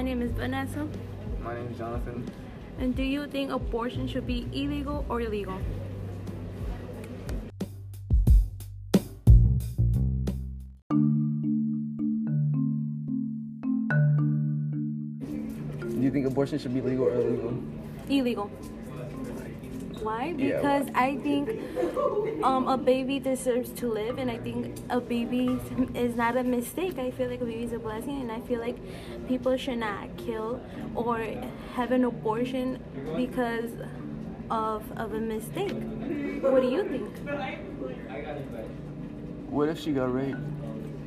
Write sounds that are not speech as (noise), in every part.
My name is Vanessa. My name is Jonathan. And do you think abortion should be illegal or illegal? Do you think abortion should be legal or illegal? Illegal. Why? Yeah, Because why? I think um, a baby deserves to live, and I think a baby is not a mistake. I feel like a baby is a blessing, and I feel like people should not kill or have an abortion because of of a mistake. What do you think? What if she got raped?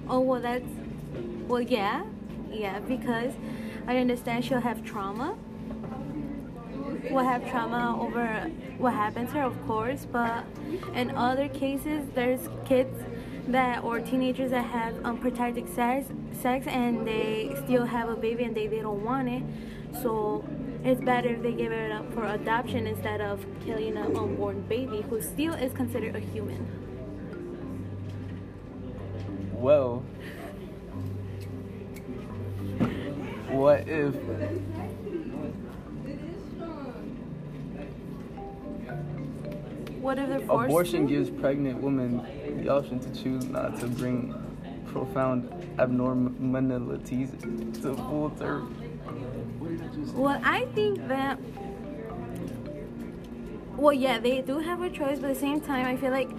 Oh well, that's well, yeah, yeah. Because I understand she'll have trauma. Will have trauma over what happened to her, of course. But in other cases, there's kids that or teenagers that have unprotected sex, sex, and they still have a baby and they, they don't want it. So it's better if they give it up for adoption instead of killing an unborn baby who still is considered a human. Well, what if What if they're forced abortion to? gives pregnant women the option to choose not to bring profound abnormalities to full term? Well, I think that. Well, yeah, they do have a choice, but at the same time, I feel like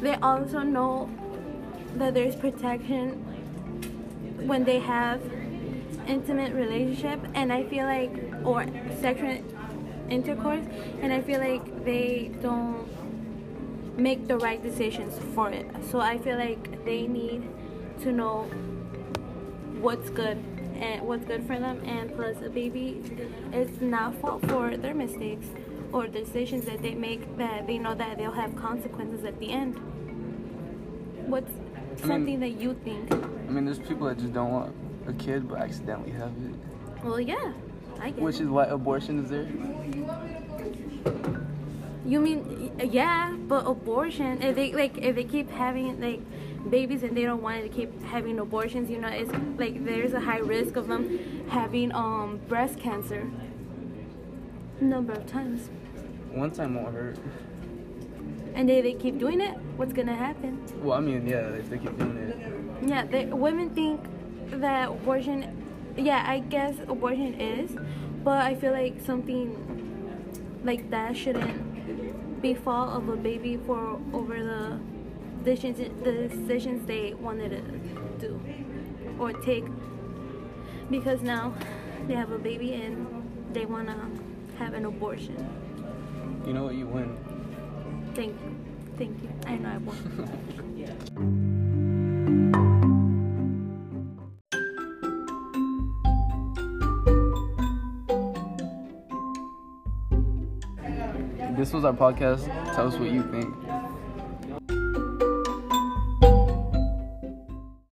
they also know that there's protection when they have intimate relationship, and I feel like, or sexual intercourse, and I feel like they don't make the right decisions for it. So I feel like they need to know what's good and what's good for them and plus a baby is not fault for their mistakes or decisions that they make that they know that they'll have consequences at the end. What's mean- something that you think? I mean, there's people that just don't want a kid but accidentally have it, well yeah which it. is why abortion is there. you mean yeah but abortion if they like if they keep having like babies and they don't want to keep having abortions you know it's like there's a high risk of them having um breast cancer number of times One time won't hurt. and they, they keep doing it what's gonna happen Well, I mean, yeah, if they keep doing it. yeah they, women think that abortion yeah i guess abortion is but i feel like something like that shouldn't be fault of a baby for over the decisions the decisions they wanted to do or take because now they have a baby and they want to have an abortion You know what? You win. thank you thank you i know i won (laughs) This was our podcast. Tell us what you think.